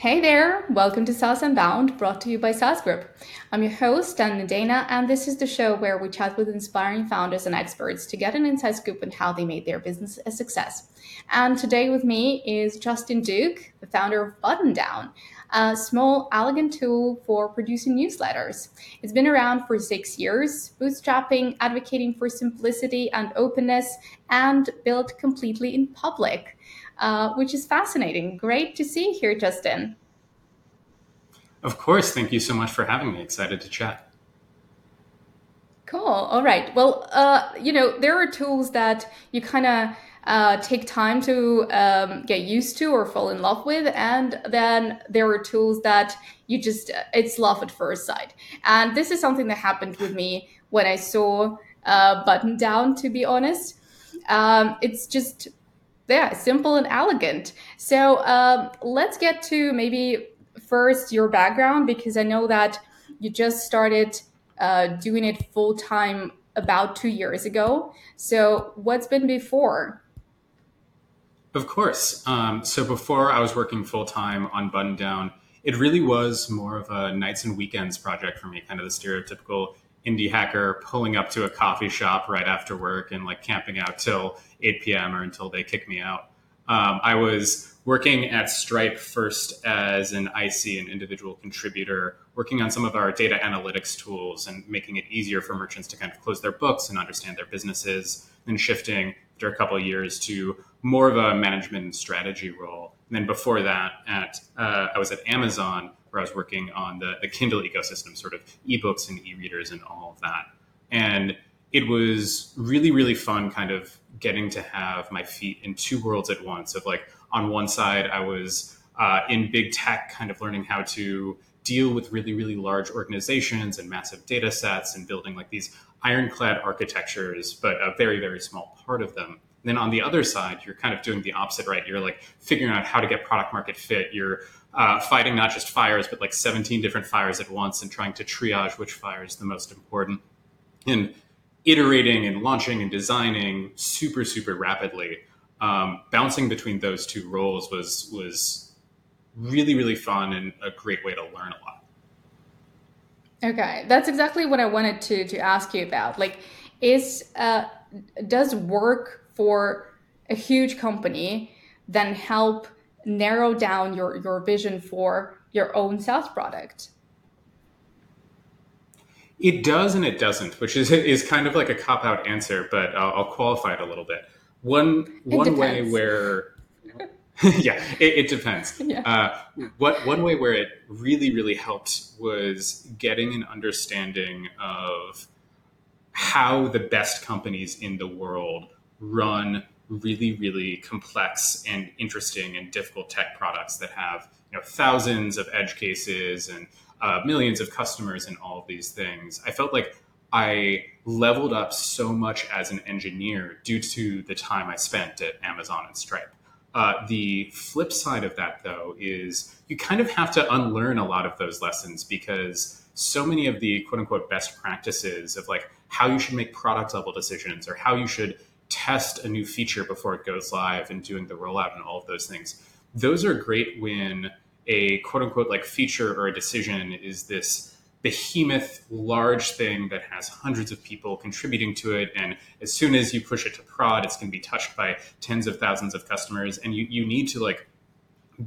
Hey there, welcome to SaaS Unbound, brought to you by SaaS Group. I'm your host, Dan Dana, and this is the show where we chat with inspiring founders and experts to get an inside scoop on how they made their business a success. And today with me is Justin Duke, the founder of Buttondown, a small, elegant tool for producing newsletters. It's been around for six years, bootstrapping, advocating for simplicity and openness, and built completely in public uh, which is fascinating. Great to see you here, Justin. Of course. Thank you so much for having me. Excited to chat. Cool. All right. Well, uh, you know, there are tools that you kind of uh, take time to um, get used to or fall in love with. And then there are tools that you just, it's love at first sight. And this is something that happened with me when I saw uh, Buttondown, to be honest. Um, it's just yeah, simple and elegant. So um, let's get to maybe first your background because I know that you just started uh, doing it full time about two years ago. So what's been before? Of course. Um, so before I was working full time on Buttondown, it really was more of a nights and weekends project for me, kind of the stereotypical indie hacker pulling up to a coffee shop right after work and like camping out till 8 p.m. or until they kick me out. Um, I was working at Stripe first as an IC, an individual contributor, working on some of our data analytics tools and making it easier for merchants to kind of close their books and understand their businesses. Then shifting after a couple years to more of a management and strategy role. And then before that, at uh, I was at Amazon where I was working on the, the Kindle ecosystem, sort of ebooks and e-readers and all of that. And it was really, really fun kind of getting to have my feet in two worlds at once of like on one side, I was uh, in big tech, kind of learning how to deal with really, really large organizations and massive data sets and building like these ironclad architectures, but a very, very small part of them. then on the other side, you're kind of doing the opposite, right? You're like figuring out how to get product market fit. You're uh, fighting not just fires, but like 17 different fires at once and trying to triage which fire is the most important. And iterating and launching and designing super, super rapidly. Um, bouncing between those two roles was was really, really fun and a great way to learn a lot. Okay, that's exactly what I wanted to to ask you about. Like, is uh, does work for a huge company then help narrow down your your vision for your own SaaS product? It does and it doesn't, which is is kind of like a cop out answer, but I'll, I'll, qualify it a little bit. One it one depends. way where yeah, it, it depends. Yeah. Uh, what one way where it really really helped was getting an understanding of how the best companies in the world run really, really complex and interesting and difficult tech products that have you know thousands of edge cases and uh, millions of customers and all of these things. I felt like I leveled up so much as an engineer due to the time I spent at Amazon and Stripe. Uh, the flip side of that, though, is you kind of have to unlearn a lot of those lessons because so many of the quote unquote best practices of like how you should make product level decisions or how you should test a new feature before it goes live and doing the rollout and all of those things. Those are great when a quote unquote like feature or a decision is this behemoth large thing that has hundreds of people contributing to it. And as soon as you push it to prod it's going to be touched by tens of thousands of customers. And you, you need to like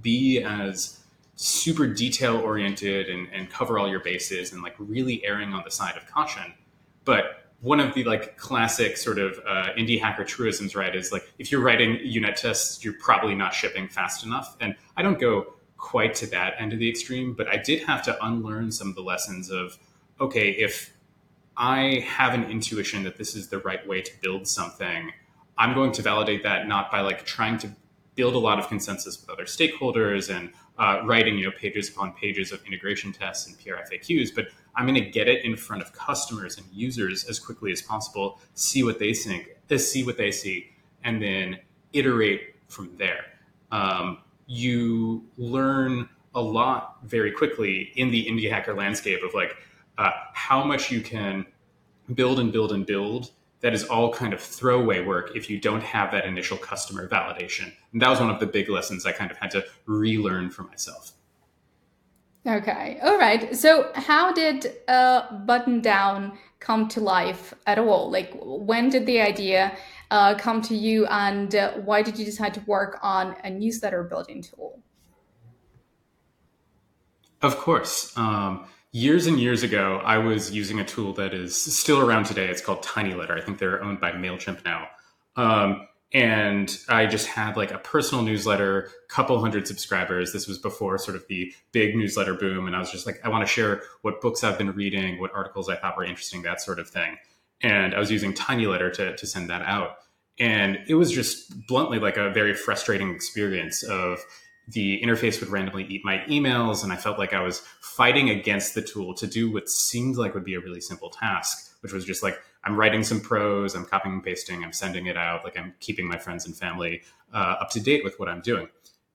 be as super detail oriented and, and cover all your bases and like really erring on the side of caution. But one of the like classic sort of uh, indie hacker truisms, right, is like if you're writing unit tests, you're probably not shipping fast enough. And I don't go quite to that end of the extreme, but I did have to unlearn some of the lessons of okay, if I have an intuition that this is the right way to build something, I'm going to validate that not by like trying to build a lot of consensus with other stakeholders and uh, writing you know pages upon pages of integration tests and PR FAQs, but I'm going to get it in front of customers and users as quickly as possible, see what they think, uh, see what they see, and then iterate from there. Um, you learn a lot very quickly in the indie hacker landscape of like uh, how much you can build and build and build that is all kind of throwaway work if you don't have that initial customer validation. And that was one of the big lessons I kind of had to relearn for myself. Okay. All right. So, how did uh, Buttondown come to life at all? Like, when did the idea uh, come to you, and uh, why did you decide to work on a newsletter building tool? Of course. Um, years and years ago, I was using a tool that is still around today. It's called TinyLetter. I think they're owned by MailChimp now. Um, and I just had like a personal newsletter, couple hundred subscribers. This was before sort of the big newsletter boom, and I was just like, I want to share what books I've been reading, what articles I thought were interesting, that sort of thing. And I was using TinyLetter to to send that out, and it was just bluntly like a very frustrating experience of the interface would randomly eat my emails, and I felt like I was fighting against the tool to do what seemed like would be a really simple task, which was just like I'm writing some prose, I'm copying and pasting, I'm sending it out, like I'm keeping my friends and family uh, up to date with what I'm doing.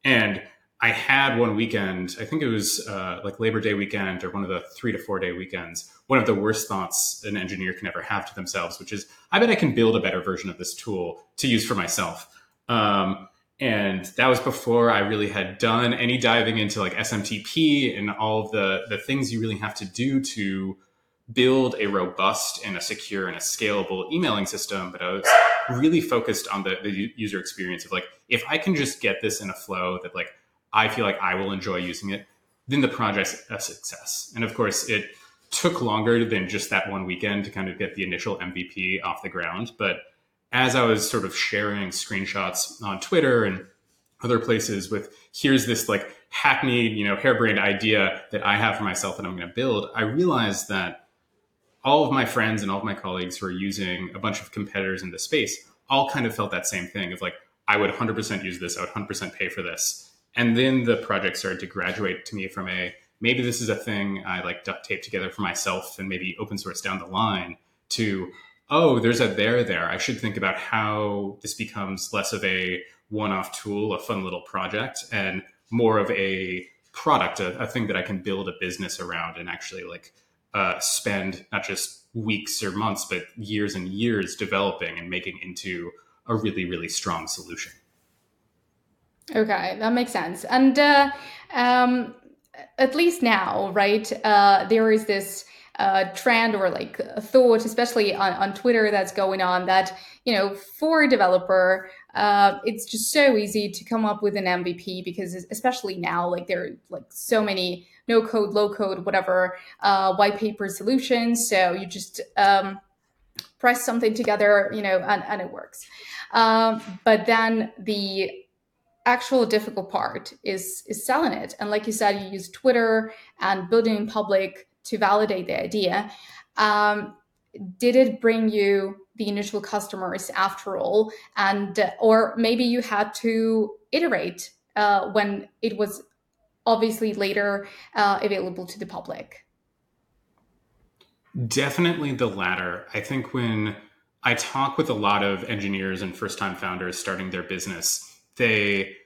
And I had one weekend, I think it was uh, like Labor Day weekend or one of the three to four day weekends, one of the worst thoughts an engineer can ever have to themselves, which is, I bet I can build a better version of this tool to use for myself. Um, and that was before I really had done any diving into like SMTP and all of the the things you really have to do to build a robust and a secure and a scalable emailing system, but I was really focused on the, the user experience of like, if I can just get this in a flow that like I feel like I will enjoy using it, then the project's a success. And of course, it took longer than just that one weekend to kind of get the initial MVP off the ground. But as I was sort of sharing screenshots on Twitter and other places with here's this like hackneyed, you know, harebrained idea that I have for myself that I'm going to build, I realized that all of my friends and all of my colleagues who are using a bunch of competitors in the space all kind of felt that same thing of like, I would 100% use this, I would 100% pay for this. And then the project started to graduate to me from a maybe this is a thing I like duct tape together for myself and maybe open source down the line to, oh, there's a there there. I should think about how this becomes less of a one off tool, a fun little project, and more of a product, a, a thing that I can build a business around and actually like uh, spend not just weeks or months, but years and years developing and making into a really, really strong solution. Okay, that makes sense. And uh, um, at least now, right, uh, there is this uh, trend or like thought, especially on, on Twitter, that's going on that, you know, for a developer, uh, it's just so easy to come up with an MVP because especially now, like there are like so many no code, low code, whatever uh, white paper solutions. So you just um, press something together, you know, and, and it works. Um, but then the actual difficult part is is selling it. And like you said, you use Twitter and building in public to validate the idea. Um, did it bring you the initial customers after all and or maybe you had to iterate uh, when it was obviously later uh, available to the public? Definitely the latter. I think when I talk with a lot of engineers and first time founders starting their business, they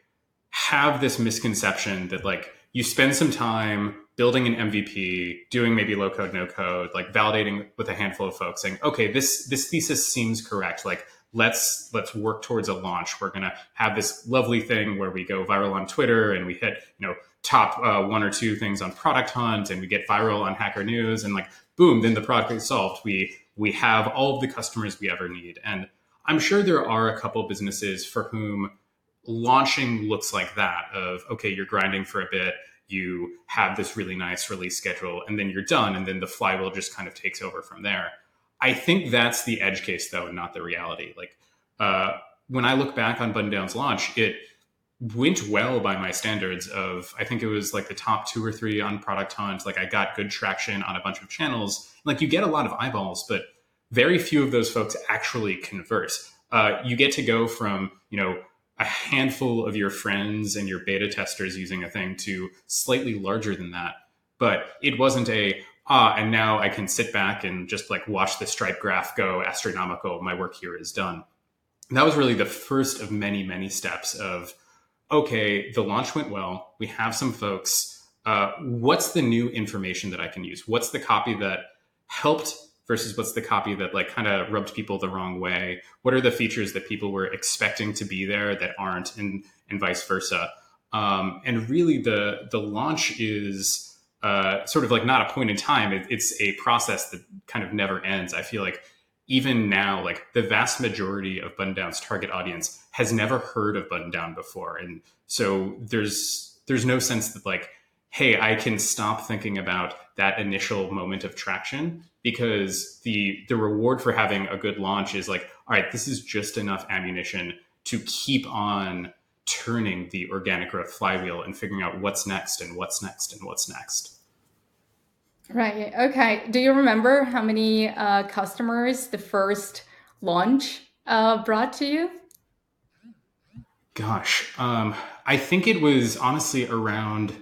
have this misconception that like you spend some time building an MVP, doing maybe low code, no code, like validating with a handful of folks saying, okay, this this thesis seems correct. Like let's let's work towards a launch. We're gonna have this lovely thing where we go viral on Twitter and we hit, you know, top uh, one or two things on Product Hunt and we get viral on Hacker News and like boom, then the product is solved. We we have all of the customers we ever need. And I'm sure there are a couple businesses for whom launching looks like that of okay, you're grinding for a bit, you have this really nice release schedule, and then you're done, and then the flywheel just kind of takes over from there. I think that's the edge case though, and not the reality. Like uh, when I look back on Buttondown's launch, it went well by my standards of i think it was like the top two or three on product hunt like i got good traction on a bunch of channels like you get a lot of eyeballs but very few of those folks actually converse uh, you get to go from you know a handful of your friends and your beta testers using a thing to slightly larger than that but it wasn't a ah and now i can sit back and just like watch the stripe graph go astronomical my work here is done and that was really the first of many many steps of okay, the launch went well. We have some folks. Uh, what's the new information that I can use? What's the copy that helped versus what's the copy that like kind of rubbed people the wrong way? What are the features that people were expecting to be there that aren't, and and vice versa? Um, and really, the the launch is uh, sort of like not a point in time. It, it's a process that kind of never ends. I feel like even now, like the vast majority of Buttondown's target audience has never heard of Buttondown before, and so there's there's no sense that like, hey, I can stop thinking about that initial moment of traction because the the reward for having a good launch is like, all right, this is just enough ammunition to keep on turning the organic growth flywheel and figuring out what's next and what's next and what's next. Right. Okay. Do you remember how many uh, customers the first launch uh, brought to you? Gosh, um, I think it was honestly around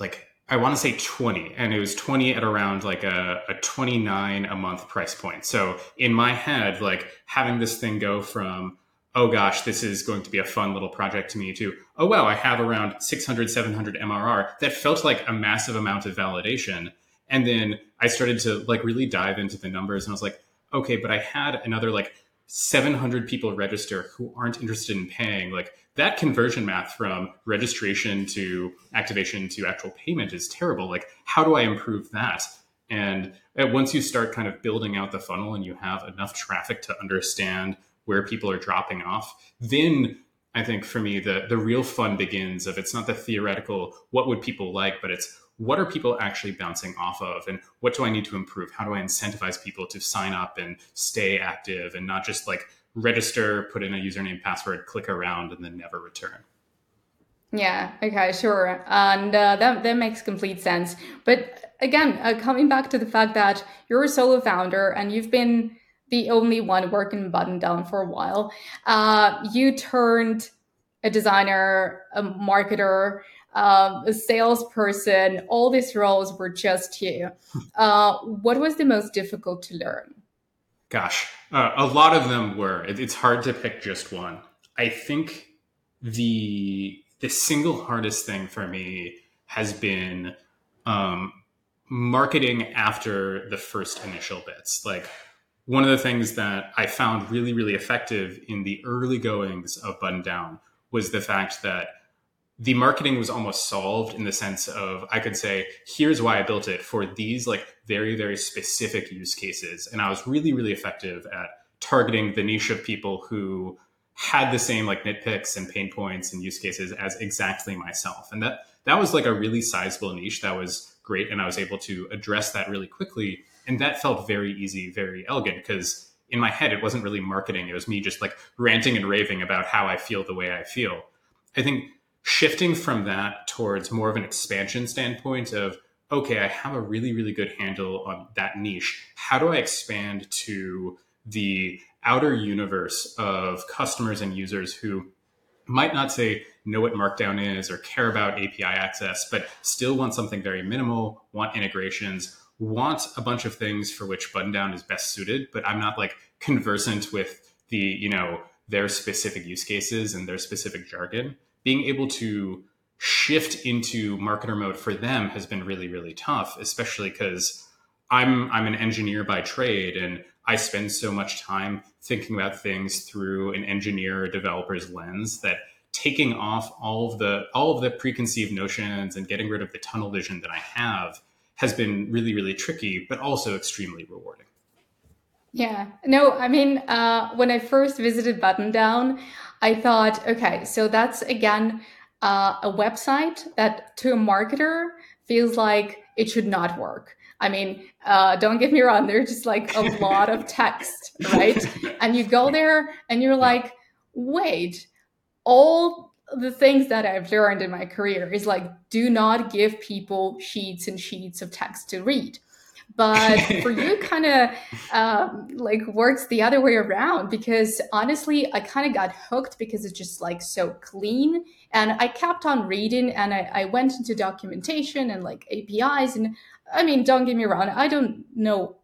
like I want to say 20 and it was 20 at around like a, a 29 a month price point. So in my head, like having this thing go from oh gosh, this is going to be a fun little project to me to, oh wow, I have around 600, 700 MRR. That felt like a massive amount of validation. And then I started to like really dive into the numbers and I was like, okay, but I had another like 700 people register who aren't interested in paying. Like that conversion math from registration to activation to actual payment is terrible. Like, how do I improve that? And uh, once you start kind of building out the funnel and you have enough traffic to understand where people are dropping off, then I think for me the the real fun begins of it's not the theoretical what would people like, but it's what are people actually bouncing off of and what do I need to improve? How do I incentivize people to sign up and stay active and not just like register, put in a username, password, click around, and then never return? Yeah, okay, sure. And uh, that, that makes complete sense. But again, uh, coming back to the fact that you're a solo founder and you've been the only one working Buttondown for a while. Uh, you turned a designer, a marketer, um, a salesperson. All these roles were just you. Uh, what was the most difficult to learn? Gosh, uh, a lot of them were. It, it's hard to pick just one. I think the the single hardest thing for me has been um, marketing after the first initial bits. Like one of the things that I found really, really effective in the early goings of Buttondown was the fact that the marketing was almost solved in the sense of I could say, here's why I built it for these like very, very specific use cases. And I was really, really effective at targeting the niche of people who had the same like nitpicks and pain points and use cases as exactly myself. And that that was like a really sizable niche that was great. And I was able to address that really quickly and that felt very easy, very elegant because in my head, it wasn't really marketing. It was me just like ranting and raving about how I feel the way I feel. I think shifting from that towards more of an expansion standpoint of, okay, I have a really, really good handle on that niche. How do I expand to the outer universe of customers and users who might not say know what markdown is or care about API access, but still want something very minimal, want integrations, want a bunch of things for which Buttondown is best suited, but I'm not like conversant with the, you know, their specific use cases and their specific jargon. Being able to shift into marketer mode for them has been really, really tough, especially because I'm I'm an engineer by trade and I spend so much time thinking about things through an engineer or developer's lens that taking off all of the all of the preconceived notions and getting rid of the tunnel vision that I have has been really, really tricky, but also extremely rewarding. Yeah, no, I mean, uh, when I first visited Buttondown, I thought, okay, so that's again uh, a website that to a marketer feels like it should not work. I mean, uh, don't get me wrong, there's just like a lot of text, right? And you go there and you're like, wait, all the things that I've learned in my career is like, do not give people sheets and sheets of text to read. But for you, kind of um, like works the other way around because honestly, I kind of got hooked because it's just like so clean. And I kept on reading and I, I went into documentation and like APIs. And I mean, don't get me wrong, I don't know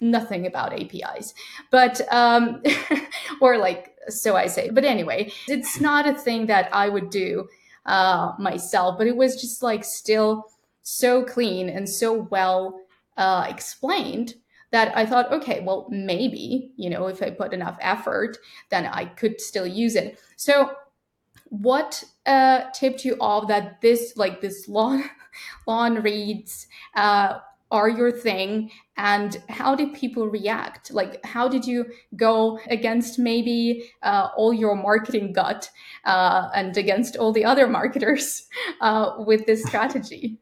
nothing about APIs, but um, or like so I say. But anyway, it's not a thing that I would do uh, myself, but it was just like still so clean and so well uh, explained that I thought, okay, well, maybe, you know, if I put enough effort, then I could still use it. So what uh, tipped you off that this like this lawn lawn reads uh, are your thing and how did people react? Like how did you go against maybe uh, all your marketing gut uh, and against all the other marketers uh, with this strategy?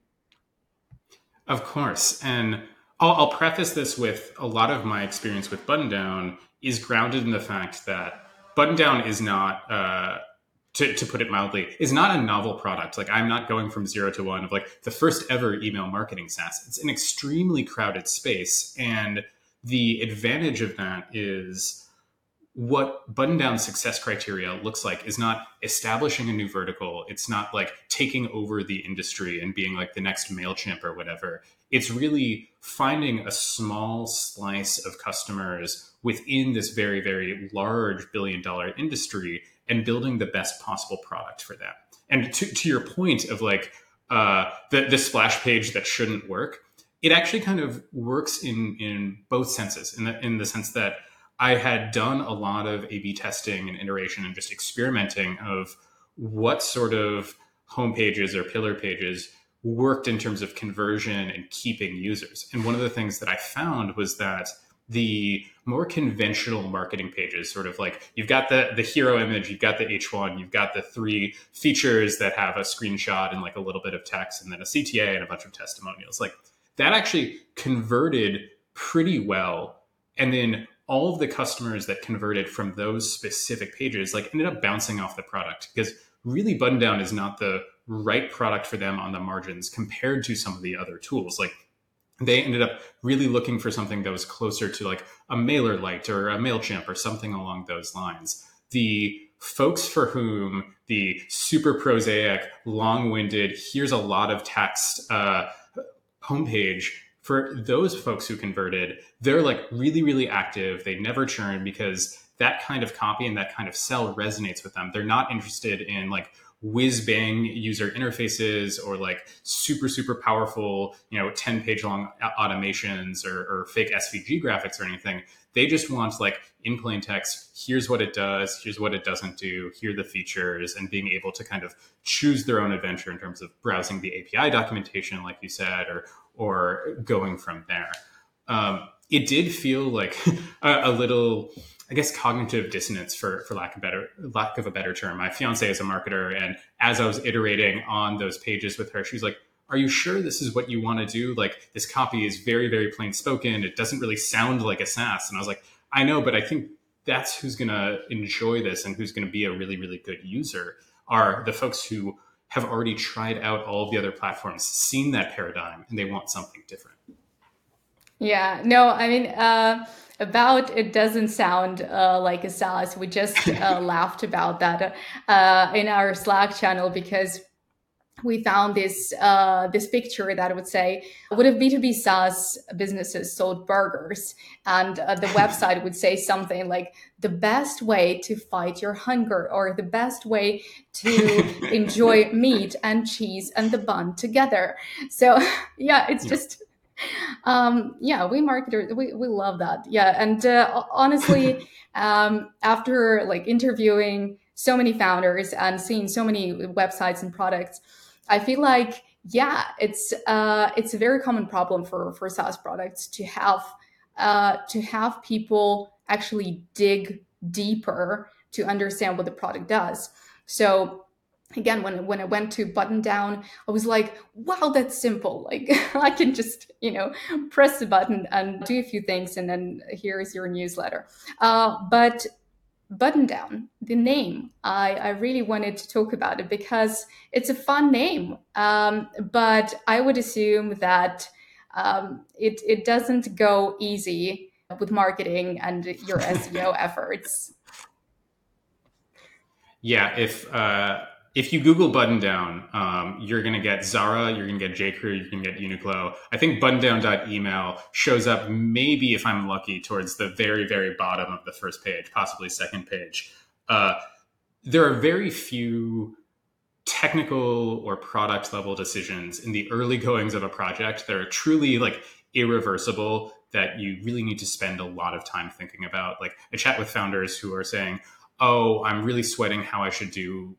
Of course. And I'll, I'll preface this with a lot of my experience with Buttondown is grounded in the fact that Buttondown is not uh, to, to put it mildly, is not a novel product. Like I'm not going from zero to one of like the first ever email marketing SaaS. It's an extremely crowded space. And the advantage of that is what Buttondown success criteria looks like is not establishing a new vertical. It's not like taking over the industry and being like the next MailChimp or whatever. It's really finding a small slice of customers within this very, very large billion dollar industry and building the best possible product for them. And to, to your point of like uh, the, the splash page that shouldn't work, it actually kind of works in, in both senses, in the, in the sense that I had done a lot of A B testing and iteration and just experimenting of what sort of home pages or pillar pages worked in terms of conversion and keeping users. And one of the things that I found was that the more conventional marketing pages, sort of like you've got the the hero image, you've got the H1, you've got the three features that have a screenshot and like a little bit of text, and then a CTA and a bunch of testimonials. Like that actually converted pretty well. And then all of the customers that converted from those specific pages like ended up bouncing off the product because really Buttondown is not the right product for them on the margins compared to some of the other tools like they ended up really looking for something that was closer to like a MailerLite or a MailChimp or something along those lines. The folks for whom the super prosaic, long winded, here's a lot of text uh, homepage, for those folks who converted, they're like really, really active. They never churn because that kind of copy and that kind of sell resonates with them. They're not interested in like, whiz bang user interfaces or like super super powerful you know 10 page long automations or, or, fake svg graphics or anything. They just want like in plain text here's what it does here's what it doesn't do here are the features and being able to kind of choose their own adventure in terms of browsing the api documentation like you said or or going from there. Um, it did feel like a, a little I guess cognitive dissonance for for lack of better lack of a better term. My fiance is a marketer, and as I was iterating on those pages with her, she was like, "Are you sure this is what you want to do? Like this copy is very very plain spoken. It doesn't really sound like a SaaS." And I was like, "I know, but I think that's who's going to enjoy this and who's going to be a really really good user are the folks who have already tried out all the other platforms, seen that paradigm, and they want something different." Yeah, no, I mean, uh, about it doesn't sound uh, like a SaaS. We just uh, laughed about that uh, in our Slack channel because we found this uh, this picture that would say, "What if B two B SaaS businesses sold burgers?" And uh, the website would say something like, "The best way to fight your hunger," or "The best way to enjoy meat and cheese and the bun together." So yeah, it's just um, yeah, we marketers, we, we love that. Yeah. And uh, honestly, um, after like interviewing so many founders and seeing so many websites and products, I feel like, yeah, it's, uh, it's a very common problem for, for SaaS products to have, uh, to have people actually dig deeper to understand what the product does. So again when when I went to Buttondown, I was like, wow, that's simple. Like I can just you know press the button and do a few things, and then here is your newsletter. Uh, but Buttondown the name I, I really wanted to talk about it because it's a fun name um, but i would assume that um, it, it doesn't go easy with marketing and your seo efforts yeah if uh, if you Google button down, um, you're going to get Zara, you're going to get J. Crew, you can get Uniqlo. I think buttondown.email shows up maybe if I'm lucky towards the very, very bottom of the first page, possibly second page. Uh, there are very few technical or product level decisions in the early goings of a project that are truly like irreversible that you really need to spend a lot of time thinking about. Like I chat with founders who are saying, "Oh, I'm really sweating how I should do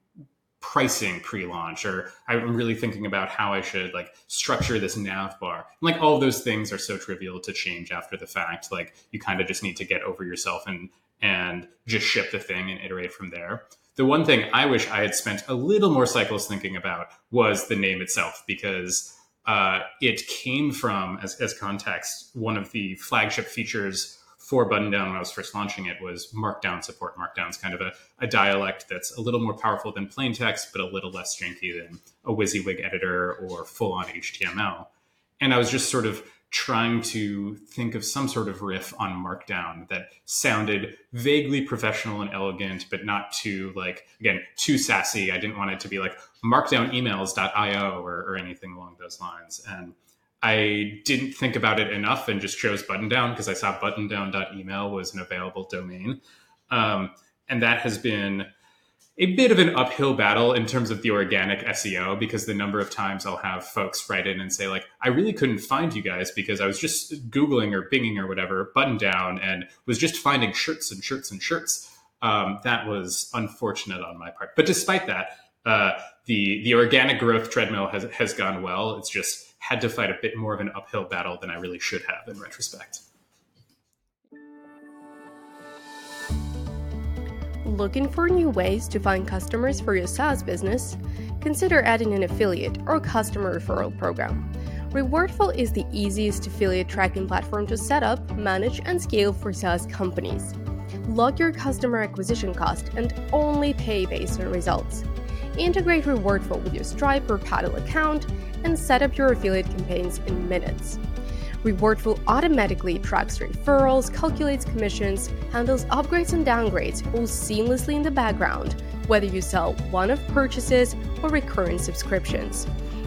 pricing pre-launch or i'm really thinking about how i should like structure this nav bar. Like all those things are so trivial to change after the fact. Like you kind of just need to get over yourself and and just ship the thing and iterate from there. The one thing i wish i had spent a little more cycles thinking about was the name itself because uh, it came from as, as context one of the flagship features for Buttondown when I was first launching it was Markdown support. Markdown's kind of a, a dialect that's a little more powerful than plain text, but a little less janky than a WYSIWYG editor or full on HTML. And I was just sort of trying to think of some sort of riff on Markdown that sounded vaguely professional and elegant, but not too like again too sassy. I didn't want it to be like markdownemails.io or, or anything along those lines. And I didn't think about it enough and just chose buttondown because I saw button buttondown.email was an available domain. Um, and that has been a bit of an uphill battle in terms of the organic SEO because the number of times I'll have folks write in and say, like, I really couldn't find you guys because I was just Googling or binging or whatever, button down, and was just finding shirts and shirts and shirts. Um, that was unfortunate on my part. But despite that, uh, the the organic growth treadmill has has gone well. It's just had to fight a bit more of an uphill battle than I really should have in retrospect. Looking for new ways to find customers for your SaaS business? Consider adding an affiliate or customer referral program. Rewardful is the easiest affiliate tracking platform to set up, manage, and scale for SaaS companies. Log your customer acquisition cost and only pay based on results. Integrate Rewardful with your Stripe or Paddle account and set up your affiliate campaigns in minutes. Rewardful automatically tracks referrals, calculates commissions, handles upgrades and downgrades all seamlessly in the background, whether you sell one off purchases or recurring subscriptions.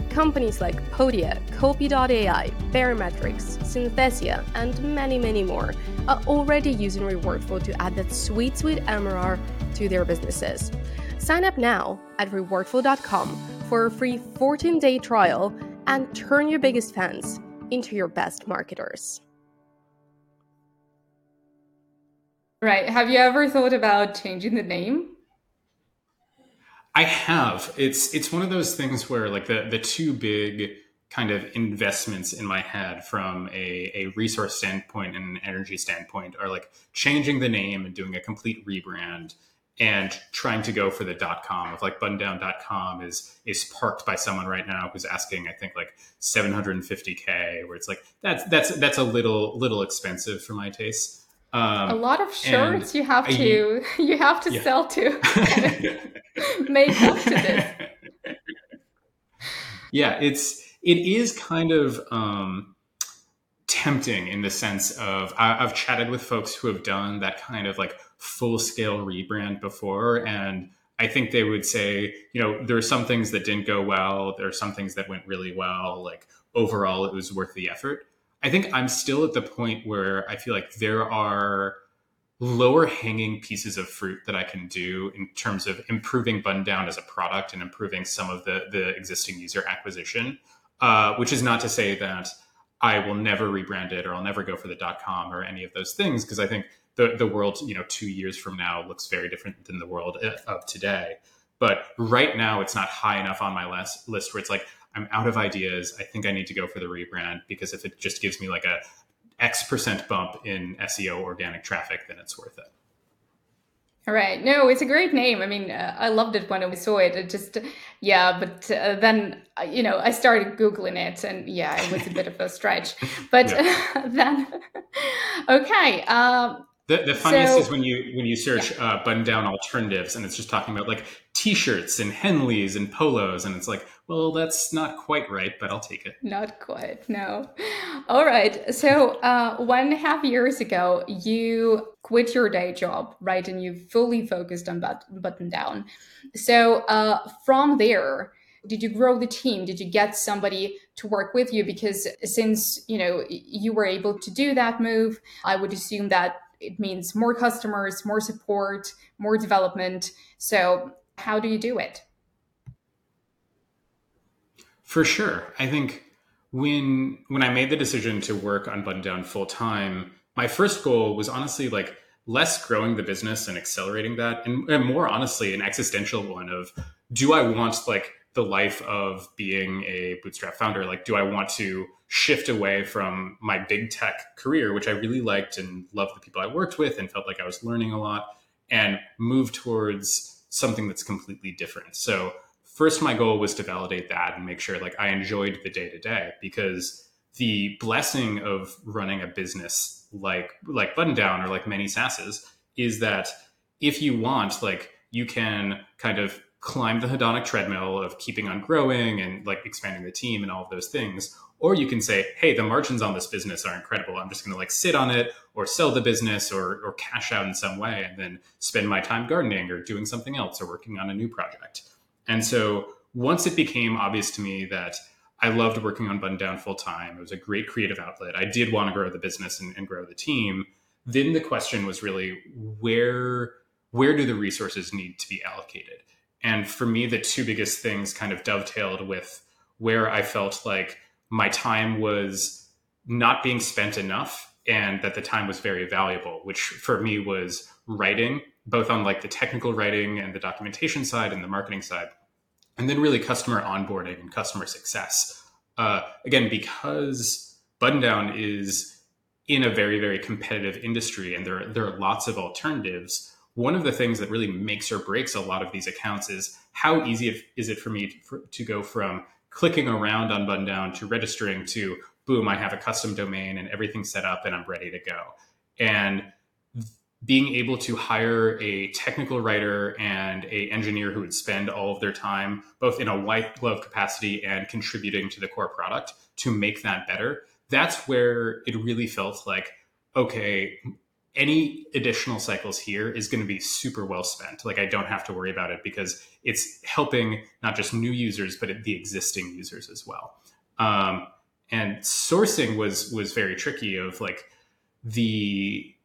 Companies like Podia, Copy.ai, Baremetrics, Synthesia, and many, many more are already using Rewardful to add that sweet, sweet MRR to their businesses. Sign up now at rewardful.com for a free 14 day trial and turn your biggest fans into your best marketers. Right. Have you ever thought about changing the name? I have. It's it's one of those things where like the the two big kind of investments in my head from a, a resource standpoint and an energy standpoint are like changing the name and doing a complete rebrand and trying to go for the dot com of like buttondown.com is is parked by someone right now who's asking i think like 750k where it's like that's that's that's a little little expensive for my taste um, a lot of shirts you have to I, you have to yeah. sell to make up to this yeah it's it is kind of um tempting in the sense of I, i've chatted with folks who have done that kind of like full scale rebrand before. And I think they would say, you know, there are some things that didn't go well. There are some things that went really well. Like overall, it was worth the effort. I think I'm still at the point where I feel like there are lower hanging pieces of fruit that I can do in terms of improving Buttondown as a product and improving some of the, the existing user acquisition. Uh, which is not to say that I will never rebrand it or I'll never go for the .com or any of those things because I think the the world you know two years from now looks very different than the world of today. But right now, it's not high enough on my list list where it's like I'm out of ideas. I think I need to go for the rebrand because if it just gives me like a X percent bump in SEO organic traffic, then it's worth it. All right. No, it's a great name. I mean, uh, I loved it when I saw it. It just, yeah, but uh, then, uh, you know, I started Googling it and yeah, it was a bit of a stretch. But then, okay. Um, the, the funniest so, is when you when you search yeah. uh, button down alternatives and it's just talking about like t-shirts and Henleys and polos and it's like well that's not quite right but I'll take it. Not quite no. All right. So uh, one and a half years ago you quit your day job right and you fully focused on but- Buttondown. So uh, from there did you grow the team did you get somebody to work with you because since you know you were able to do that move i would assume that it means more customers, more support, more development. So, how do you do it? For sure. I think when when I made the decision to work on Buttondown full time, my first goal was honestly like less growing the business and accelerating that, and, and more honestly, an existential one of do I want like the life of being a bootstrap founder? Like, do I want to shift away from my big tech career, which I really liked and loved the people I worked with and felt like I was learning a lot, and move towards something that's completely different? So, first, my goal was to validate that and make sure like I enjoyed the day to day because the blessing of running a business like like Buttondown or like many SaaSes is that if you want, like you can kind of climb the hedonic treadmill of keeping on growing and like expanding the team and all of those things. Or you can say, hey, the margins on this business are incredible. I'm just going to like sit on it or sell the business or, or cash out in some way and then spend my time gardening or doing something else or working on a new project. And so once it became obvious to me that I loved working on Buttondown full time, it was a great creative outlet. I did want to grow the business and, and grow the team. Then the question was really where where do the resources need to be allocated? And for me, the two biggest things kind of dovetailed with where I felt like my time was not being spent enough and that the time was very valuable, which for me was writing, both on like the technical writing and the documentation side and the marketing side, and then really customer onboarding and customer success. Uh, again, because Buttondown is in a very, very competitive industry and there, there are lots of alternatives one of the things that really makes or breaks a lot of these accounts is how easy is it for me to, go from clicking around on Buttondown to registering to boom i have a custom domain and everything's set up and i'm ready to go. And being able to hire a technical writer and a engineer who would spend all of their time both in a white glove capacity and contributing to the core product to make that better that's where it really felt like okay any additional cycles here is going to be super well spent. Like I don't have to worry about it because it's helping not just new users, but the existing users as well. Um, and sourcing was was very tricky. Of like the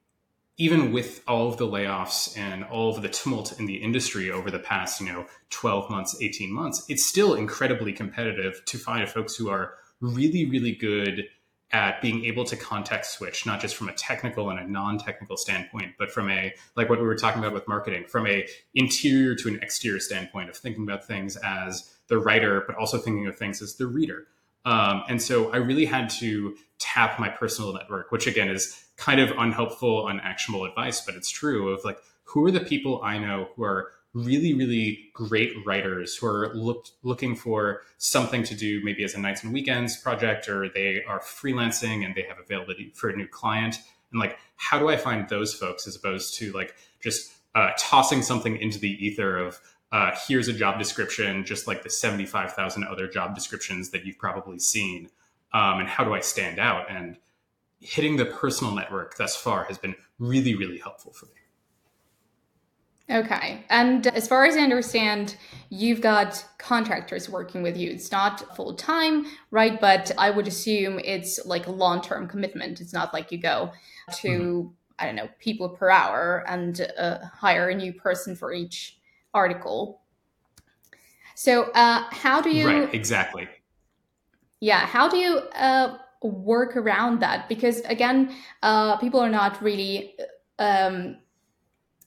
even with all of the layoffs and all of the tumult in the industry over the past you know 12 months 18 months it's still incredibly competitive to find folks who are really really good at being able to context switch, not just from a technical and a non-technical standpoint, but from a like what we were talking about with marketing, from a interior to an exterior standpoint of thinking about things as the writer, but also thinking of things as the reader. Um, and so I really had to tap my personal network, which again is kind of unhelpful, unactionable advice, but it's true of like who are the people I know who are really, really great writers who are look, looking for something to do, maybe as a nights and weekends project, or they are freelancing and they have availability for a new client. And like, how do I find those folks as opposed to like just uh, tossing something into the ether of uh, here's a job description, just like the 75,000 other job descriptions that you've probably seen. Um, and how do I stand out? And hitting the personal network thus far has been really, really helpful for me. Okay. And as far as I understand, you've got contractors working with you. It's not full time, right? But I would assume it's like a long term commitment. It's not like you go to, mm-hmm. I don't know, PeoplePerHour and uh, hire a new person for each article. So, uh, how do you. Right, exactly. Yeah. How do you uh, work around that? Because again, uh, people are not really. Um,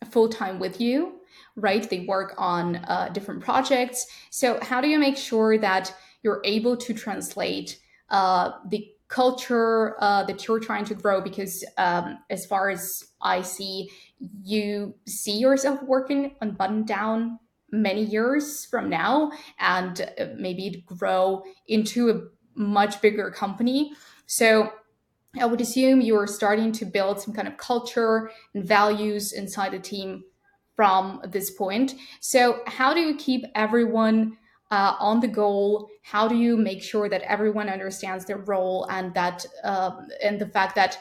full time with you, right? They work on uh, different projects. So, how do you make sure that you're able to translate uh, the culture uh, that you're trying to grow? Because, um, as far as I see, you see yourself working on Buttondown many years from now and uh, maybe grow into a much bigger company. So, I would assume you're starting to build some kind of culture and values inside the team from this point. So, how do you keep everyone uh, on the goal? How do you make sure that everyone understands their role and that um, and the fact that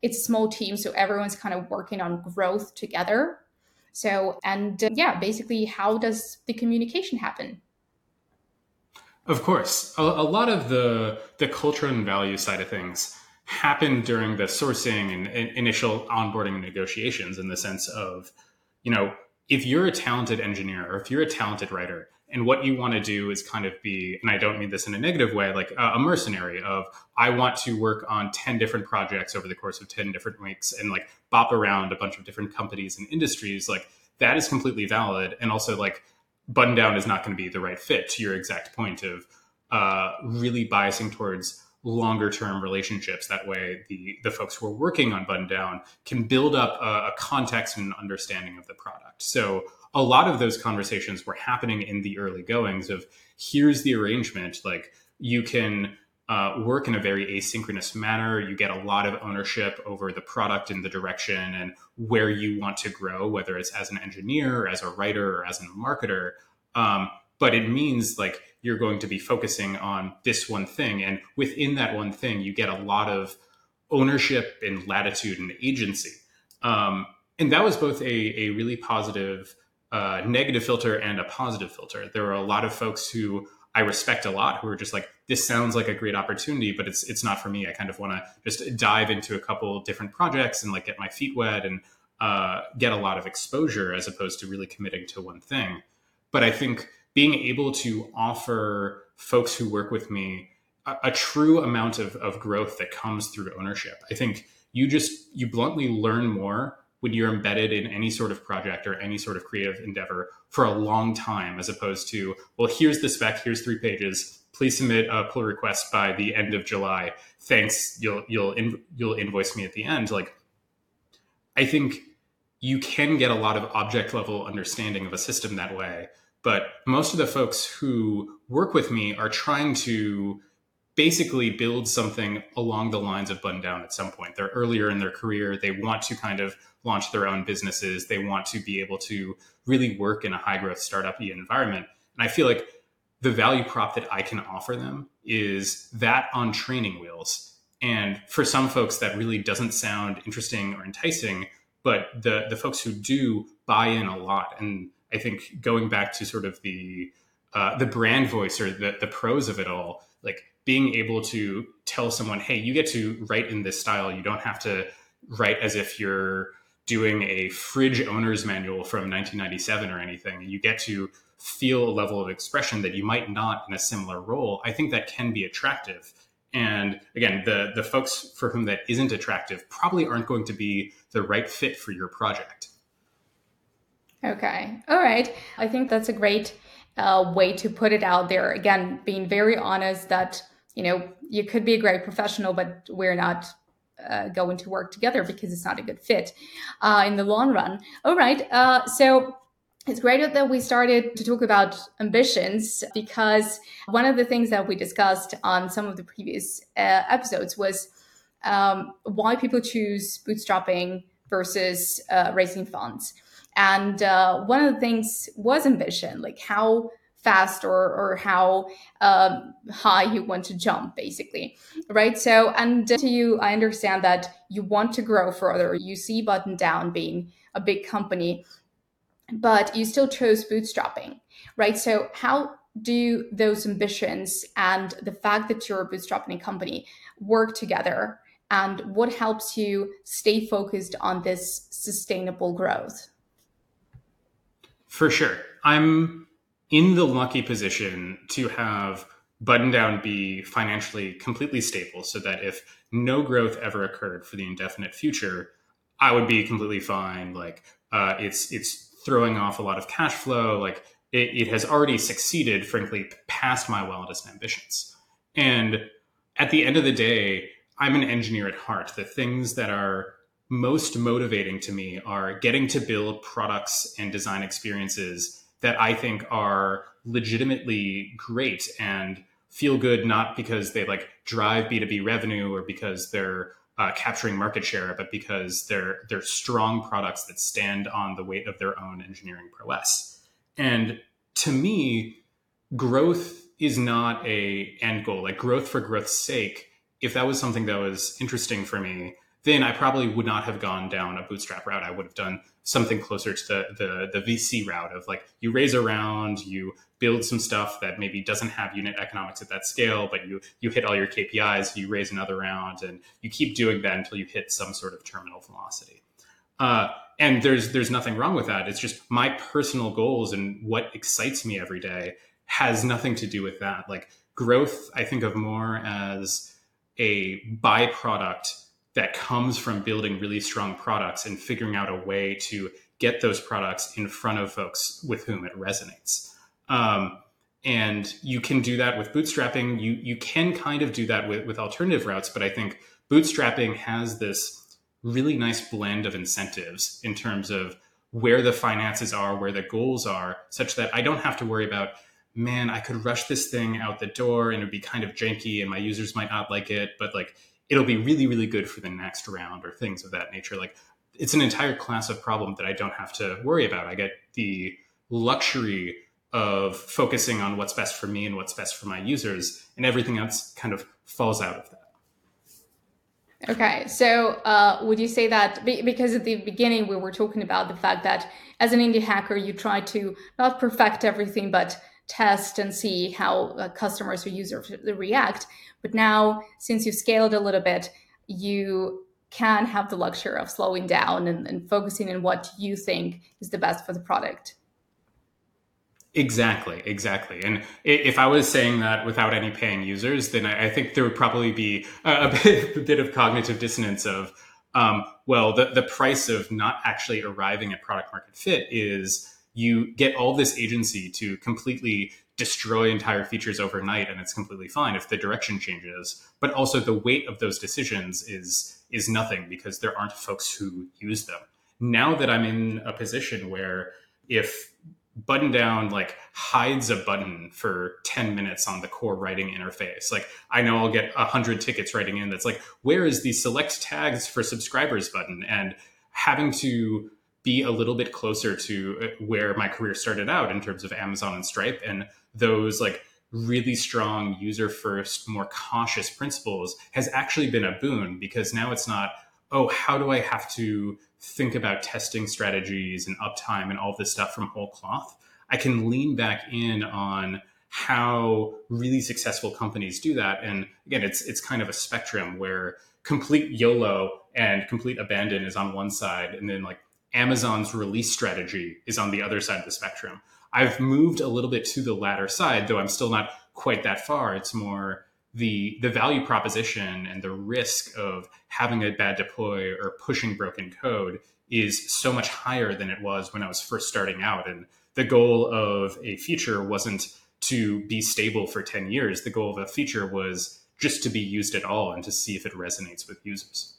it's a small team, so everyone's kind of working on growth together. So, and uh, yeah, basically, how does the communication happen? Of course, a, a lot of the the culture and value side of things happened during the sourcing and, and initial onboarding negotiations in the sense of, you know, if you're a talented engineer or if you're a talented writer And what you want to do is kind of be, and I don't mean this in a negative way, like a, mercenary of I want to work on 10 different projects over the course of 10 different weeks and like bop around a bunch of different companies and industries. Like that is completely valid. And also like Buttondown is not going to be the right fit to your exact point of uh, really biasing towards longer term relationships. That way, the the folks who are working on Buttondown can build up a, a, context and an understanding of the product. So a lot of those conversations were happening in the early goings of here's the arrangement. Like you can uh, work in a very asynchronous manner. You get a lot of ownership over the product and the direction and where you want to grow, whether it's as an engineer, as a writer, or as a marketer. Um, but it means like you're going to be focusing on this one thing. And within that one thing, you get a lot of ownership and latitude and agency. Um, and that was both a, a really positive uh, negative filter and a positive filter. There were a lot of folks who I respect a lot who are just like, this sounds like a great opportunity, but it's it's not for me. I kind of want to just dive into a couple different projects and like get my feet wet and uh, get a lot of exposure as opposed to really committing to one thing. But I think being able to offer folks who work with me a, a true amount of, of growth that comes through ownership. I think you just you bluntly learn more when you're embedded in any sort of project or any sort of creative endeavor for a long time as opposed to well here's the spec here's three pages please submit a pull request by the end of july thanks you'll you'll in, you'll invoice me at the end like i think you can get a lot of object level understanding of a system that way but most of the folks who work with me are trying to basically build something along the lines of Buttondown at some point. They're earlier in their career. They want to kind of launch their own businesses. They want to be able to really work in a high growth startup environment. And I feel like the value prop that I can offer them is that on training wheels. And for some folks, that really doesn't sound interesting or enticing, but the the folks who do buy in a lot. And I think going back to sort of the uh, the brand voice or the the pros of it all, like being able to tell someone, hey, you get to write in this style. You don't have to write as if you're doing a fridge owner's manual from 1997 or anything. You get to feel a level of expression that you might not in a similar role. I think that can be attractive. And again, the the folks for whom that isn't attractive probably aren't going to be the right fit for your project. Okay. All right. I think that's a great uh, way to put it out there. Again, being very honest that, you know, you could be a great professional, but we're not uh, going to work together because it's not a good fit uh, in the long run. All right. Uh, so it's great that we started to talk about ambitions because one of the things that we discussed on some of the previous uh, episodes was um, why people choose bootstrapping versus uh, raising funds. And uh, one of the things was ambition, like how fast or, or how um, high you want to jump, basically. Right. So, and to you, I understand that you want to grow further. You see Buttondown being a big company, but you still chose bootstrapping. Right. So, how do those ambitions and the fact that you're a bootstrapping company work together? And what helps you stay focused on this sustainable growth? For sure. I'm in the lucky position to have Buttondown be financially completely stable so that if no growth ever occurred for the indefinite future, I would be completely fine. Like uh, it's it's throwing off a lot of cash flow. Like it, it has already succeeded, frankly, past my wildest ambitions. And at the end of the day, I'm an engineer at heart. The things that are most motivating to me are getting to build products and design experiences that I think are legitimately great and feel good, not because they like drive B2B revenue or because they're uh, capturing market share, but because they're they're strong products that stand on the weight of their own engineering prowess. And to me, growth is not a end goal. Like growth for growth's sake, if that was something that was interesting for me, then I probably would not have gone down a bootstrap route. I would have done something closer to the, the, the VC route of like you raise a round, you build some stuff that maybe doesn't have unit economics at that scale, but you you hit all your KPIs, you raise another round, and you keep doing that until you hit some sort of terminal velocity. Uh, and there's there's nothing wrong with that. It's just my personal goals and what excites me every day has nothing to do with that. Like growth, I think of more as a byproduct that comes from building really strong products and figuring out a way to get those products in front of folks with whom it resonates. Um, and you can do that with bootstrapping. You you can kind of do that with, with alternative routes, but I think bootstrapping has this really nice blend of incentives in terms of where the finances are, where the goals are, such that I don't have to worry about, man, I could rush this thing out the door and it'd be kind of janky and my users might not like it, but like it'll be really, really good for the next round or things of that nature. Like it's an entire class of problem that I don't have to worry about. I get the luxury of focusing on what's best for me and what's best for my users, and everything else kind of falls out of that. Okay, so uh, would you say that because at the beginning we were talking about the fact that as an indie hacker you try to not perfect everything but test and see how uh, customers or users react, but now since you've scaled a little bit, you can have the luxury of slowing down and, and focusing on what you think is the best for the product. Exactly, exactly. And if I was saying that without any paying users, then I think there would probably be a, bit, a bit, of cognitive dissonance of, um, well, the, the price of not actually arriving at product market fit is you get all this agency to completely destroy entire features overnight and it's completely fine if the direction changes but also the weight of those decisions is is nothing because there aren't folks who use them. Now that i'm in a position where if Buttondown like hides a button for 10 minutes on the core writing interface like i know i'll get 100 tickets writing in that's like where is the select tags for subscribers button? And having to be a little bit closer to uh, where my career started out in terms of amazon and stripe and those like really strong user first more cautious principles has actually been a boon because now it's not oh how do i have to think about testing strategies and uptime and all this stuff from whole cloth, I can lean back in on how really successful companies do that. And again, it's it's kind of a spectrum where complete YOLO and complete abandon is on one side, and then like Amazon's release strategy is on the other side of the spectrum. I've moved a little bit to the latter side, though I'm still not quite that far. It's more the the value proposition and the risk of having a bad deploy or pushing broken code is so much higher than it was when I was first starting out. And the goal of a feature wasn't to be stable for 10 years. The goal of a feature was just to be used at all and to see if it resonates with users.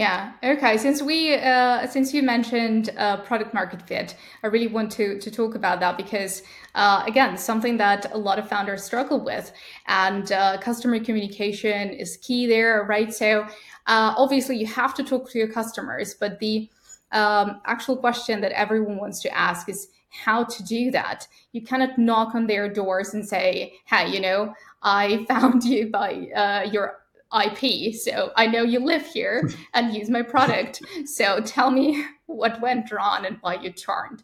Yeah. Okay. Since we, uh, since you mentioned uh, product market fit, I really want to to talk about that because, uh, again, something that a lot of founders struggle with, and uh, customer communication is key there, right? So, uh, obviously, you have to talk to your customers, but the um, actual question that everyone wants to ask is how to do that. You cannot knock on their doors and say, "Hey, you know, I found you by uh, your IP. So I know you live here and use my product. So tell me what went wrong and why you churned.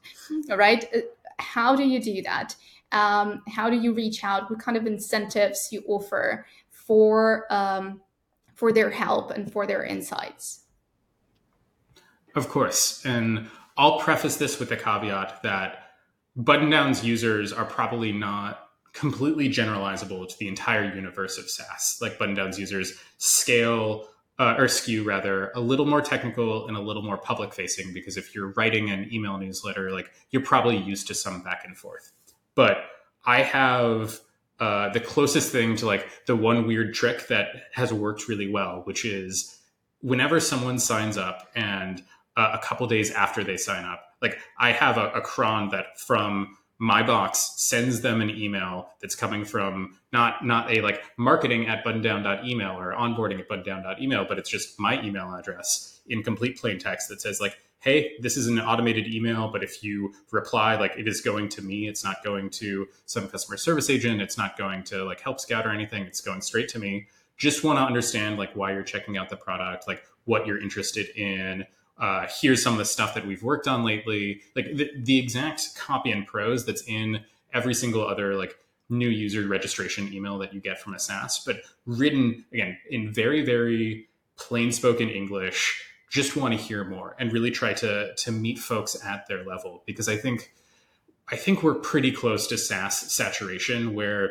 All right. Uh, how do you do that? Um, how do you reach out? What kind of incentives you offer for um, for their help and for their insights? Of course, and I'll preface this with the caveat that Buttondown's users are probably not completely generalizable to the entire universe of SaaS. Like Buttondown's users scale uh, or skew rather a little more technical and a little more public facing because if you're writing an email newsletter, like you're probably used to some back and forth. But I have uh, the closest thing to like the one weird trick that has worked really well, which is whenever someone signs up and uh, a couple days after they sign up, like I have a, a cron that from my box sends them an email that's coming from not not a like marketing at buttondown.email or onboarding at buttondown.email but it's just my email address in complete plain text that says like hey this is an automated email but if you reply like it is going to me it's not going to some customer service agent it's not going to like help scout or anything it's going straight to me. Just want to understand like why you're checking out the product like what you're interested in uh, here's some of the stuff that we've worked on lately like the, the exact copy and prose that's in every single other like new user registration email that you get from a SaaS, but written again in very, very plain spoken English, just want to hear more and really try to to meet folks at their level because I think I think we're pretty close to SaaS saturation where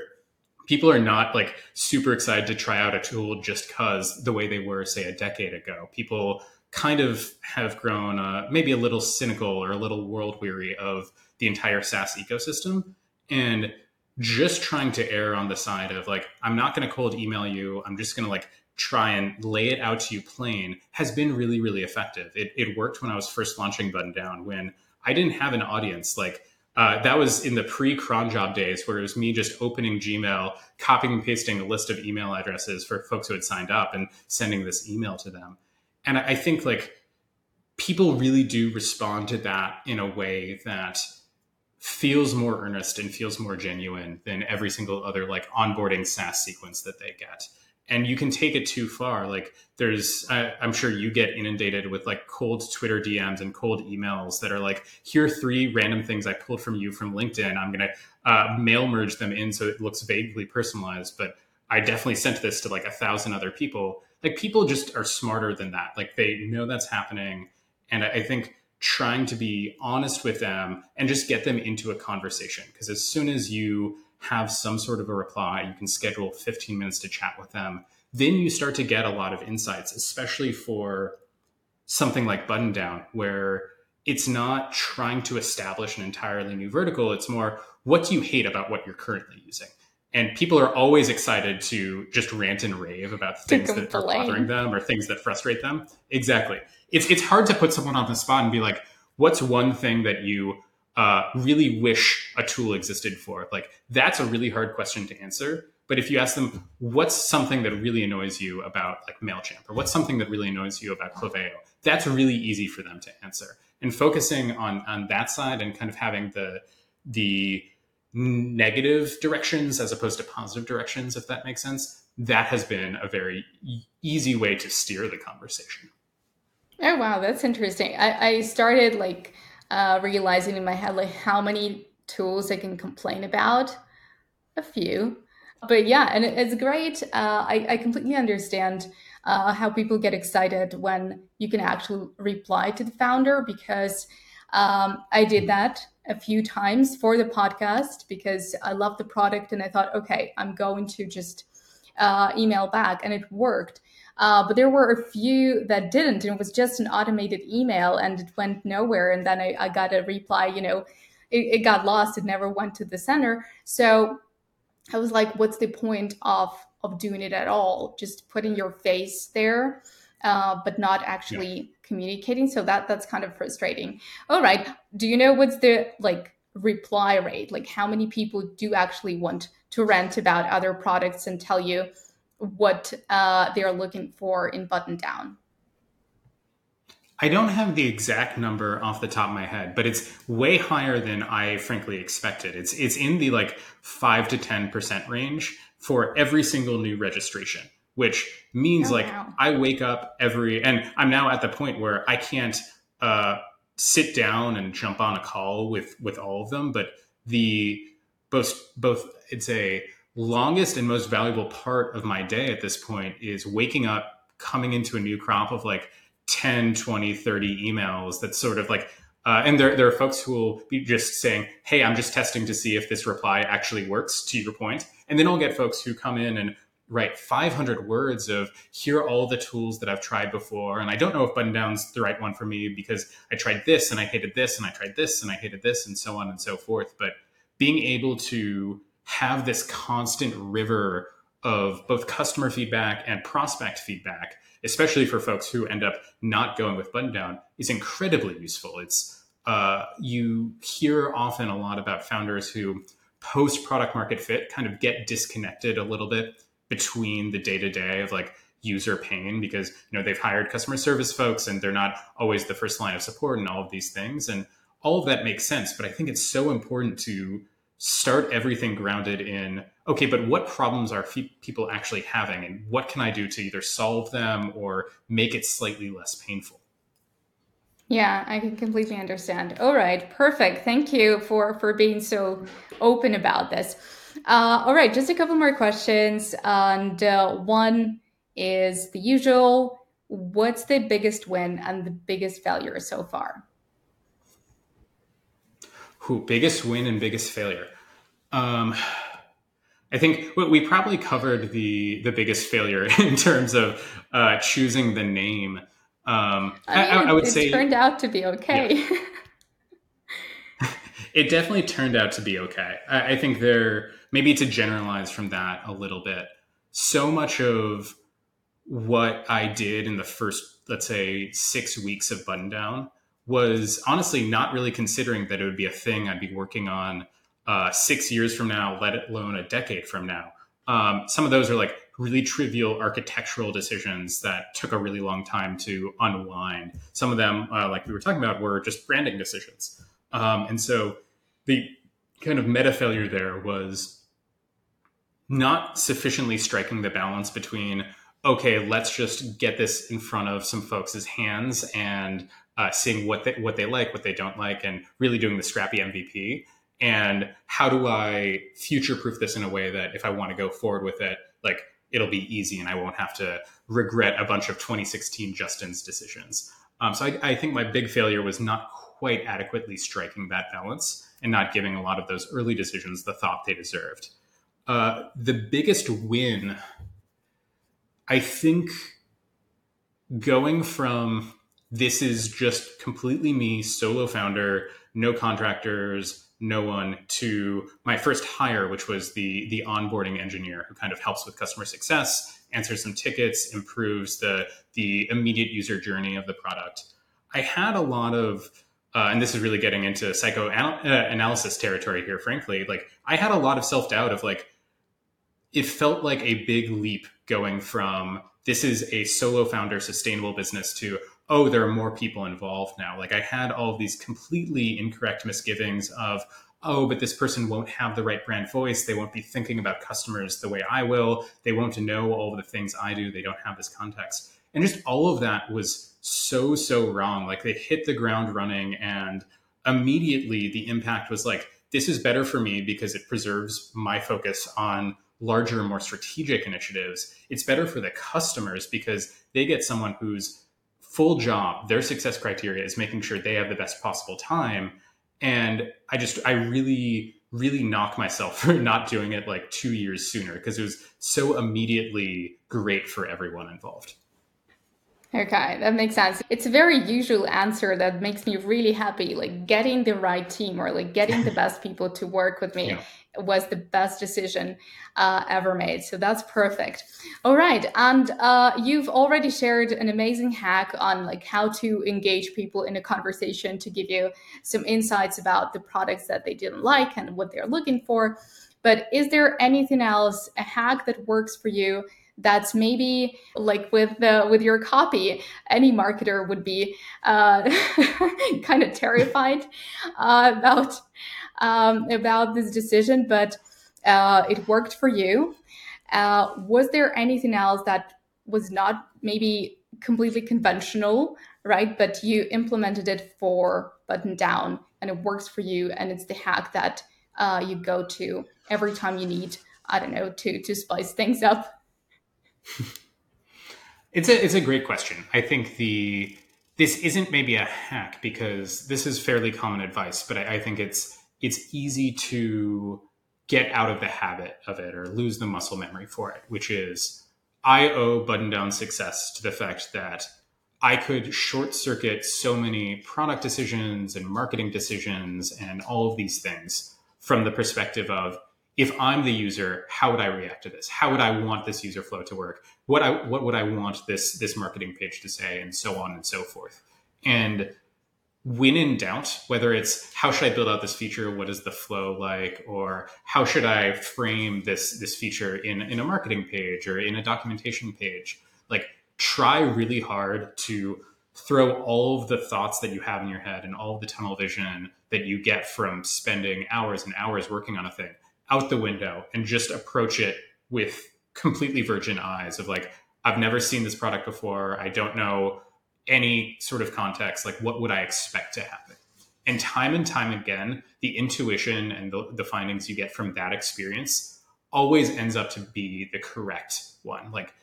people are not like super excited to try out a tool just because the way they were say a decade ago. People kind of have grown uh, maybe a little cynical or a little world weary of the entire SaaS ecosystem and just trying to err on the side of like I'm not going to cold email you. I'm just going to like try and lay it out to you plain has been really, really effective. It, it worked when I was first launching Buttondown when I didn't have an audience. Like uh, that was in the pre cron job days where it was me just opening Gmail, copying and pasting a list of email addresses for folks who had signed up and sending this email to them. And I, think like people really do respond to that in a way that feels more earnest and feels more genuine than every single other like onboarding SaaS sequence that they get. And you can take it too far. Like there's I, am sure you get inundated with like cold twitter dms and cold emails that are like here are three random things i pulled from you from linkedin. I'm to uh, mail merge them in so it looks vaguely personalized but i definitely sent this to like a thousand other people like people just are smarter than that like they know that's happening and i, think trying to be honest with them and just get them into a conversation because as soon as you have some sort of a reply. You can schedule 15 minutes to chat with them. Then you start to get a lot of insights, especially for something like Buttondown, where it's not trying to establish an entirely new vertical. It's more, what do you hate about what you're currently using? And people are always excited to just rant and rave about things that are bothering them or things that frustrate them. Exactly. It's, it's hard to put someone on the spot and be like, what's one thing that you uh, really wish a tool existed for? Like that's a really hard question to answer. But if you ask them, what's something that really annoys you about like MailChimp or what's something that really annoys you about Klaviyo, that's really easy for them to answer. And focusing on, on that side and kind of having the, the negative directions as opposed to positive directions, if that makes sense, that has been a very easy way to steer the conversation. Oh, wow. That's interesting. I, I started like uh, realizing in my head like how many tools I can complain about. A few, but yeah, and it's great. Uh, I, I completely understand uh, how people get excited when you can actually reply to the founder because um, I did that a few times for the podcast because I love the product and I thought, okay, I'm going to just uh, email back, and it worked. Uh, but there were a few that didn't, and it was just an automated email and it went nowhere. And then I, I got a reply, you know, it, it got lost, it never went to the center. So I was like, what's the point of of doing it at all? Just putting your face there, uh, but not actually. Communicating. So that that's kind of frustrating. All right. Do you know what's the like reply rate? Like how many people do actually want to rant about other products and tell you what uh, they're looking for in Buttondown? I don't have the exact number off the top of my head, but it's way higher than I frankly expected. It's it's in the like five to ten percent range for every single new registration, which means oh, like wow. I wake up every and I'm now at the point where I can't uh, sit down and jump on a call with with all of them, but the both both it's a longest and most valuable part of my day at this point is waking up, coming into a new crop of like 10, 20, 30 emails that sort of like, uh, and there, there are folks who will be just saying, Hey, I'm just testing to see if this reply actually works to your point. And then I'll get folks who come in and write 500 words of here are all the tools that I've tried before. And I don't know if Buttondown's the right one for me because I tried this and I hated this and I tried this and I hated this and so on and so forth. But being able to have this constant river of both customer feedback and prospect feedback, especially for folks who end up not going with Buttondown, is incredibly useful. It's uh, you hear often a lot about founders who post product market fit kind of get disconnected a little bit between the day to day of like user pain because you know they've hired customer service folks and they're not always the first line of support and all of these things and all of that makes sense but i think it's so important to start everything grounded in okay but what problems are people actually having and what can i do to either solve them or make it slightly less painful? Yeah i can completely understand. All right perfect. Thank you for for being so open about this uh, all right just a couple more questions and uh, one is the usual what's the biggest win and the biggest failure so far? Who biggest win and biggest failure? Um, I think we probably covered the the biggest failure in terms of uh, choosing the name. Um, I, mean, I, I would it say it turned out to be okay. Yeah. it definitely turned out to be okay. I, I think there maybe to generalize from that a little bit. So much of what I did in the first, let's say, six weeks of Buttondown was honestly not really considering that it would be a thing I'd be working on uh, six years from now, let alone a decade from now. Um, some of those are like really trivial architectural decisions that took a really long time to unwind. Some of them, uh, like we were talking about, were just branding decisions. Um, and so the kind of meta failure there was not sufficiently striking the balance between okay, let's just get this in front of some folks' hands and uh, seeing what they, what they like, what they don't like, and really doing the scrappy MVP. And how do I future proof this in a way that if I want to go forward with it, like it'll be easy and I won't have to regret a bunch of 2016 Justin's decisions. Um, so I, I think my big failure was not quite adequately striking that balance and not giving a lot of those early decisions the thought they deserved. Uh, the biggest win I think going from this is just completely me, solo founder, no contractors, no one, to my first hire, which was the the onboarding engineer who kind of helps with customer success, answers some tickets, improves the the immediate user journey of the product. I had a lot of uh, and this is really getting into psychoanalysis territory here, frankly. Like, I had a lot of self doubt of like, it felt like a big leap going from this is a solo founder sustainable business to oh there are more people involved now. Like i had all of these completely incorrect misgivings of oh but this person won't have the right brand voice. They won't be thinking about customers the way i will. They won't know all the things i do. They don't have this context. And just all of that was so so wrong. Like they hit the ground running and immediately the impact was like this is better for me because it preserves my focus on larger, more strategic initiatives, it's better for the customers because they get someone whose full job, their success criteria is making sure they have the best possible time. And I just, I really, really knock myself for not doing it like two years sooner because it was so immediately great for everyone involved. Okay, that makes sense. It's a very usual answer that makes me really happy. Like getting the right team or like getting the best people to work with me yeah. Was the best decision uh, ever made. So that's perfect. All right, and uh, you've already shared an amazing hack on like how to engage people in a conversation to give you some insights about the products that they didn't like and what they're looking for. But is there anything else, a hack that works for you? that's maybe like with the with your copy any marketer would be uh, kind of terrified uh, about um, about this decision but uh, it worked for you. Uh, was there anything else that was not maybe completely conventional right? But you implemented it for Buttondown and it works for you and it's the hack that uh, you go to every time you need i don't know to to spice things up? It's a it's a great question. I think the this isn't maybe a hack because this is fairly common advice, but I, I think it's it's easy to get out of the habit of it or lose the muscle memory for it, which is I owe Buttondown success to the fact that I could short circuit so many product decisions and marketing decisions and all of these things from the perspective of if I'm the user, how would I react to this? How would I want this user flow to work? What I what would I want this this marketing page to say, and so on and so forth. And when in doubt, whether it's how should I build out this feature, what is the flow like, or how should I frame this this feature in in a marketing page or in a documentation page, like try really hard to throw all of the thoughts that you have in your head and all of the tunnel vision that you get from spending hours and hours working on a thing out the window and just approach it with completely virgin eyes of like I've never seen this product before. I don't know any sort of context. Like, what would I expect to happen? And time and time again, the intuition and the, the findings you get from that experience always ends up to be the correct one. Like,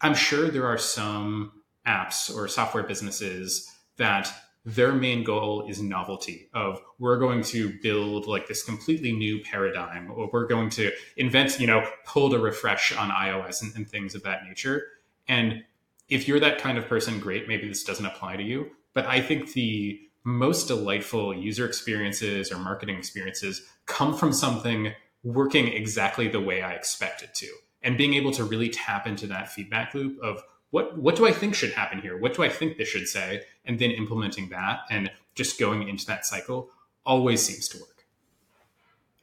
I'm sure there are some apps or software businesses that their main goal is novelty of we're going to build like this completely new paradigm or we're going to invent you know pull to refresh on ios and, and things of that nature and if you're that kind of person great maybe this doesn't apply to you but i think the most delightful user experiences or marketing experiences come from something working exactly the way i expect it to and being able to really tap into that feedback loop of what what do I think should happen here? What do I think this should say? And then implementing that and just going into that cycle always seems to work.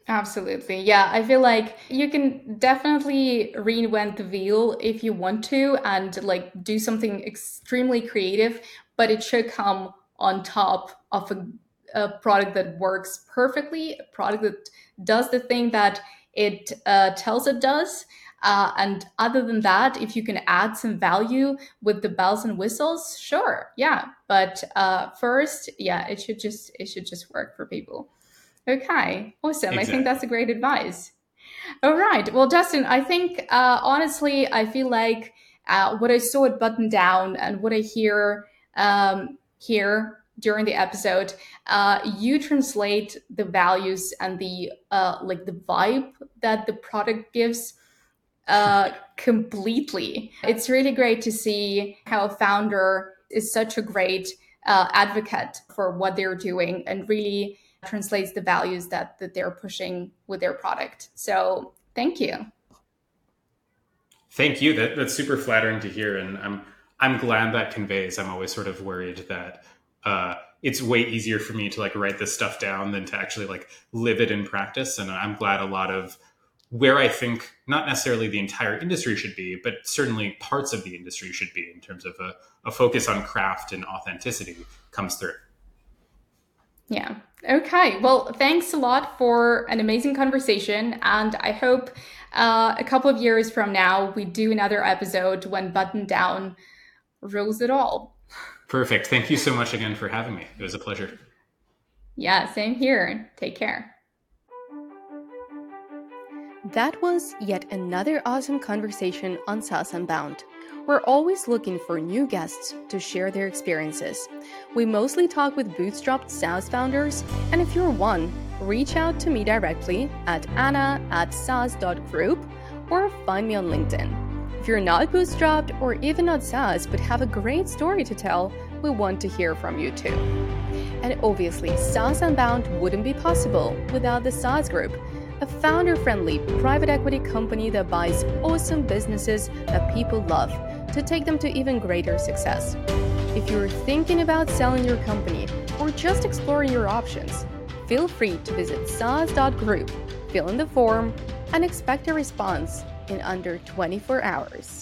Absolutely. Yeah, I feel like you can definitely reinvent the wheel if you want to and like do something extremely creative, but it should come on top of a, a product that works perfectly, a product that does the thing that it uh, tells it does uh, and other than that, if you can add some value with the bells and whistles, sure, yeah. But uh, first, yeah, it should just it should just work for people. Okay, awesome. Exactly. I think that's a great advice. All right. Well, Justin, I think uh, honestly, I feel like uh, what I saw at Buttondown and what I hear um, here during the episode, uh, you translate the values and the uh, like the vibe that the product gives uh, completely. It's really great to see how a founder is such a great uh, advocate for what they're doing and really translates the values that, that they're pushing with their product. So thank you. Thank you. That, that's super flattering to hear. And I'm, I'm glad that conveys. I'm always sort of worried that uh, it's way easier for me to like write this stuff down than to actually like live it in practice. And I'm glad a lot of where I think not necessarily the entire industry should be, but certainly parts of the industry should be in terms of a, a focus on craft and authenticity comes through. Yeah. Okay. Well, thanks a lot for an amazing conversation. And I hope uh, a couple of years from now, we do another episode when Buttondown rules it all. Perfect. Thank you so much again for having me. It was a pleasure. Yeah, same here. Take care. That was yet another awesome conversation on SaaS Unbound. We're always looking for new guests to share their experiences. We mostly talk with bootstrapped SaaS founders, and if you're one, reach out to me directly at anna at saas.group or find me on LinkedIn. If you're not bootstrapped or even not SaaS but have a great story to tell, we want to hear from you too. And obviously, SaaS Unbound wouldn't be possible without the SaaS Group a founder friendly private equity company that buys awesome businesses that people love to take them to even greater success. If you're thinking about selling your company or just exploring your options, feel free to visit saas.group, fill in the form, and expect a response in under 24 hours.